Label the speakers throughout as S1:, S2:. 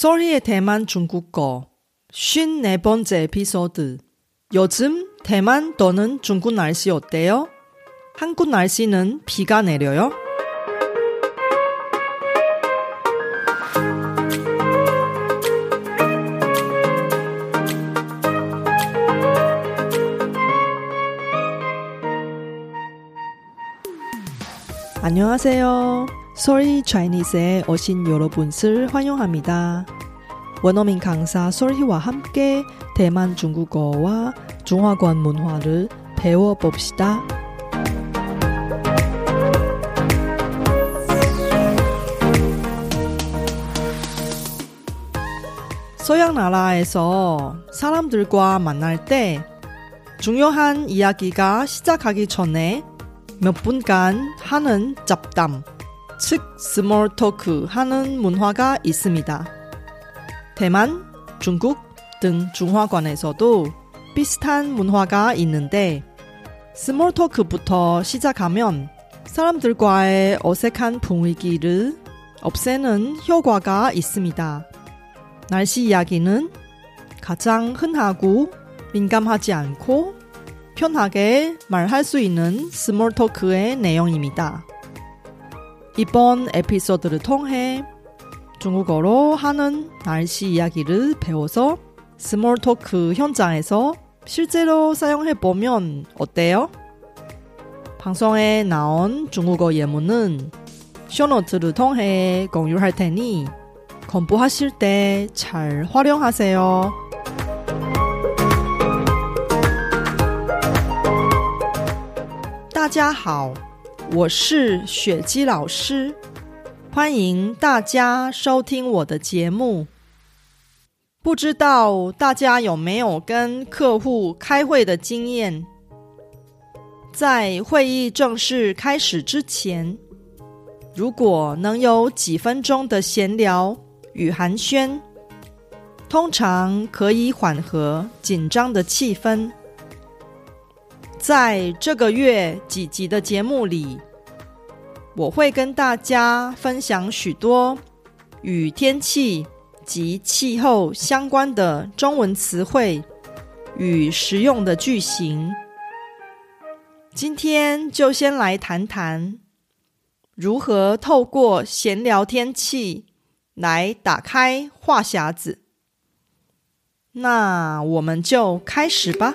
S1: 썰희의 대만 중국어 54번째 에피소드 요즘 대만 또는 중국 날씨 어때요? 한국 날씨는 비가 내려요? 안녕하세요. 솔희 차이니스에 오신 여러분을 환영합니다. 원어민 강사 솔희와 함께 대만 중국어와 중화권 문화를 배워봅시다. 서양 나라에서 사람들과 만날 때 중요한 이야기가 시작하기 전에 몇 분간 하는 잡담, 즉 small talk 하는 문화가 있습니다. 대만, 중국 등 중화권에서도 비슷한 문화가 있는데 small talk부터 시작하면 사람들과의 어색한 분위기를 없애는 효과가 있습니다. 날씨 이야기는 가장 흔하고 민감하지 않고 편하게 말할 수 있는 small talk의 내용입니다. 이번 에피소드를 통해 중국어로 하는 날씨 이야기를 배워서 small talk 현장에서 실제로 사용해 보면 어때요? 방송에 나온 중국어 예문은 쇼노트를 통해 공유할 테니 공부하실 때 잘 활용하세요. 다家好 我是雪姬老师，欢迎大家收听我的节目。不知道大家有没有跟客户开会的经验？在会议正式开始之前，如果能有几分钟的闲聊与寒暄，通常可以缓和紧张的气氛。在这个月几集的节目里，我会跟大家分享许多与天气及气候相关的中文词汇与实用的句型。今天就先来谈谈如何透过闲聊天气来打开话匣子。那我们就开始吧。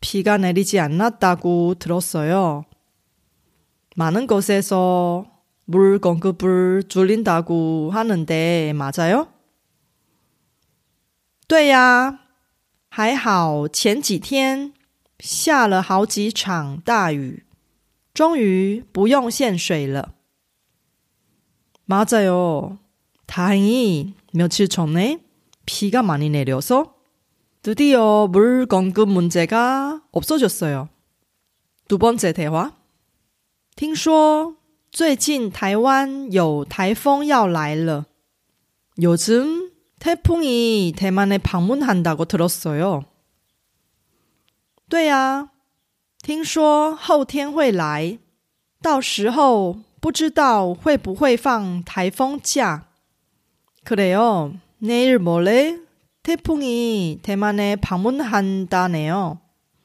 S1: 비가 내리지 않았다고 들었어요. 많은 곳에서 물 공급을 줄인다고 하는데 맞아요? 对呀，还好前几天下了好几场大雨，终于不用限水了。 맞아요. 다행히 며칠 전에 비가 많이 내려서 드디어 물 공급 문제가 없어졌어요. 두 번째 대화. 听说最近台湾有台风要来了. 요즘 태풍이 대만에 방문한다고 들었어요. 对呀，听说后天会来，到时候不知道会不会放台风假。 그래요. 내일 모레 태풍이 대만에 방문한다네요.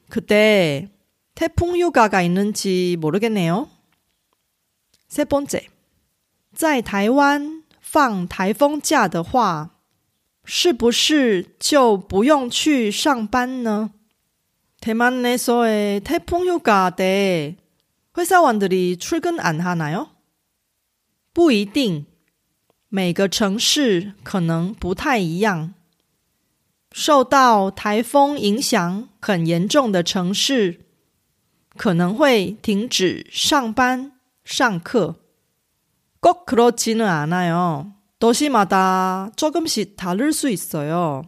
S1: 그때 태풍 휴가가 있는지 모르겠네요. 세 번째, 在台湾放台风假的话，是不是就不用去上班呢？ 대만에서의 태풍 휴가 때 회사원들이 출근 안 하나요? 不一定，每个城市可能不太一样。 受到台风影响很严重的城市， 可能会停止上班上课。꼭그렇지는않아요도시마다조금씩다를수있어요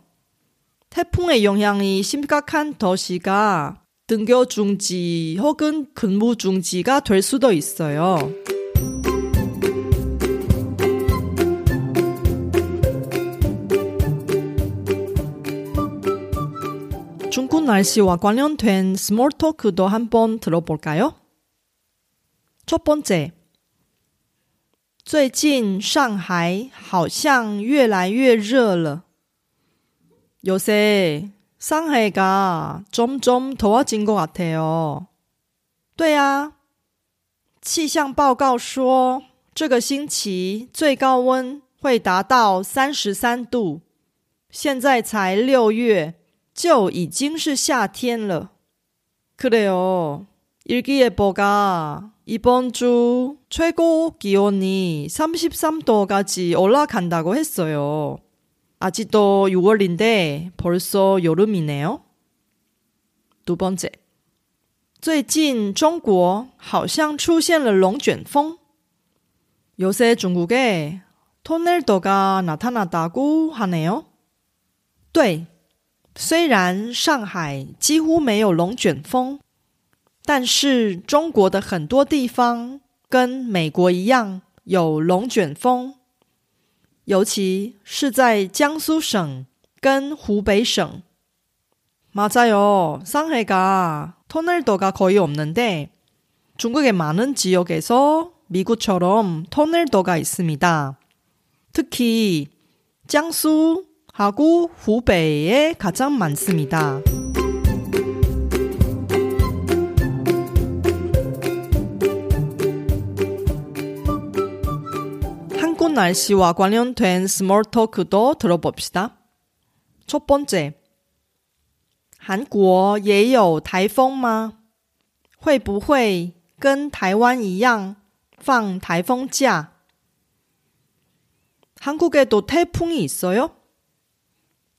S1: 태풍의 영향이 심각한 도시가 등교 중지 혹은 근무 중지가 될 수도 있어요. 중국 날씨와 관련된 스몰 토크도 한번 들어볼까요? 첫 번째, 最近上海好像越来越热了。 요새 상해가 점점 더워진 것 같아요. 对啊，气象报告说这个星期最高温会达到三十三度，现在才六月 就已经是夏天了。 그래요. 일기예보가 이번 주 최고 기온이 33도까지 올라간다고 했어요. 아직도 6월인데 벌써 여름이네요. 두 번째. 最近中国好像出现了龙卷风. 요새 중국에 토넬도가 나타났다고 하네요. 对， 虽然上海几乎没有龙卷风，但是中国的很多地方跟美国一样有龙卷风。尤其是在江苏省跟湖北省。맞아요상해가토넬도가거의없는데중국의많은지역에서미국처럼토넬도가있습니다특히장수 하고후베에가장많습니다 날씨와 관련된 스몰 토크도 들어봅시다. 첫 번째, 한국 也有台风吗?会不会跟台湾一样放台风假? 한국에도 태풍이 있어요?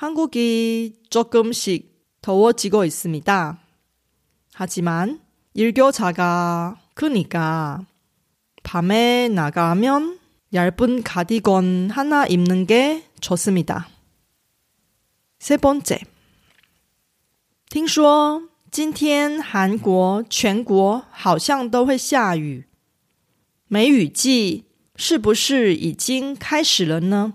S1: 한국이조금씩더워지고있습니다하지만일교차가크니까 밤에 나가면 얇은 가디건 하나 입는 게 좋습니다. 세 번째. 听说今天韩国全国好像都会下雨，梅雨季是不是已经开始了呢？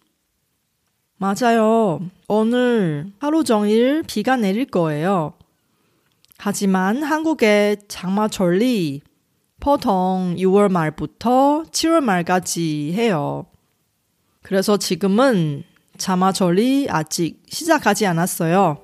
S1: 맞아요 오늘 하루 종일 비가 내릴 거예요하지만일교차가크니까밤에나가면얇은가디건하나입는게좋습니다 하지만 한국의 장마철이 보통 6월 말부터 7월 말까지 해요. 그래서 지금은 장마철이 아직 시작하지 않았어요.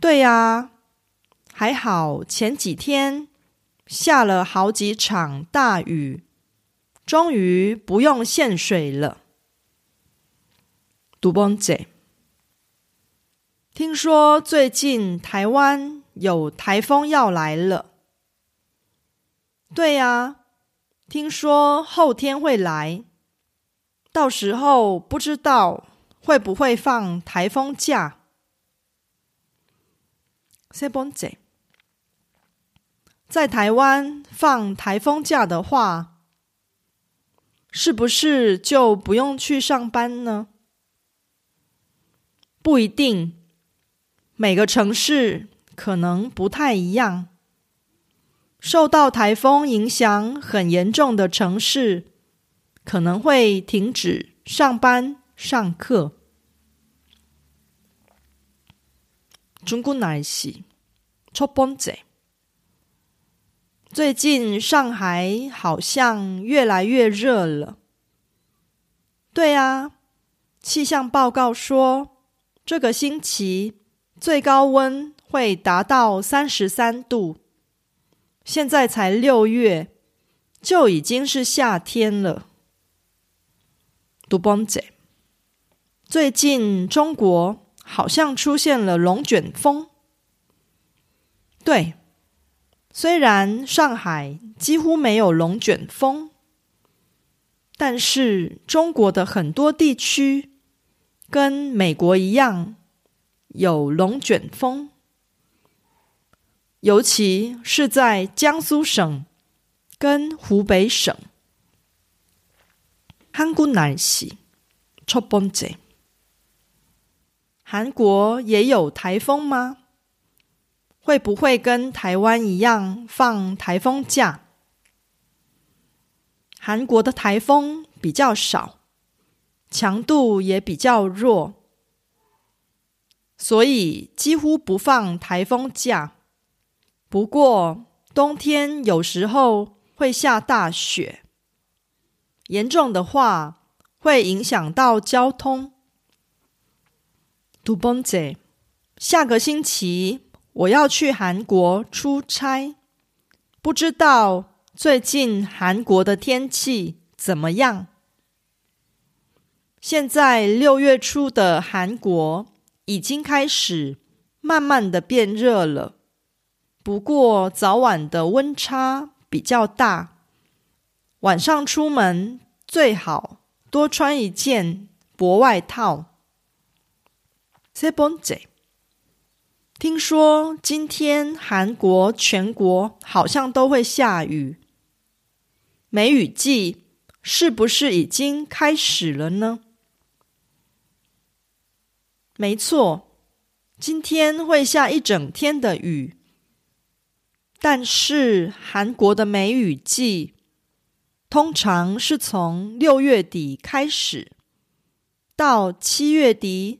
S1: 对呀，还好前几天下了好几场大雨，终于不用限水了。杜邦姐，听说最近台湾有台风要来了。对呀，听说后天会来，到时候不知道会不会放台风假。세 번째， 在台湾放台风假的话，是不是就不用去上班呢？不一定，每个城市可能不太一样。受到台风影响很严重的城市，可能会停止上班上课。 中国날씨첫번째最近上海好像越来越热了。对啊，气象报告说这个星期最高温会达到三十三度。现在才六月，就已经是夏天了。두번째最近中国。 好像出现了龙卷风。对，虽然上海几乎没有龙卷风，但是中国的很多地区跟美国一样有龙卷风，尤其是在江苏省跟湖北省。한국날씨첫번째 韩国也有台风吗？会不会跟台湾一样放台风假？韩国的台风比较少，强度也比较弱，所以几乎不放台风假。不过冬天有时候会下大雪，严重的话会影响到交通。下个星期我要去韩国出差，不知道最近韩国的天气怎么样？现在六月初的韩国已经开始慢慢的变热了，不过早晚的温差比较大，晚上出门最好多穿一件薄外套。세번째听说今天韩国全国好像都会下雨，梅雨季是不是已经开始了呢？没错，今天会下一整天的雨。但是韩国的梅雨季通常是从六月底开始，到七月底。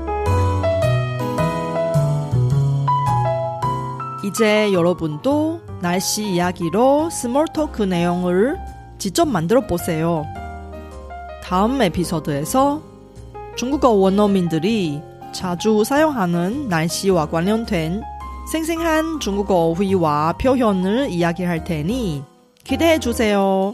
S1: 이제 여러분도 날씨 이야기로 small talk 내용을 직접 만들어 보세요. 다음 에피소드에서 중국어 원어민들이 자주 사용하는 날씨와 관련된 생생한 중국어 어휘와 표현을 이야기할 테니 기대해 주세요.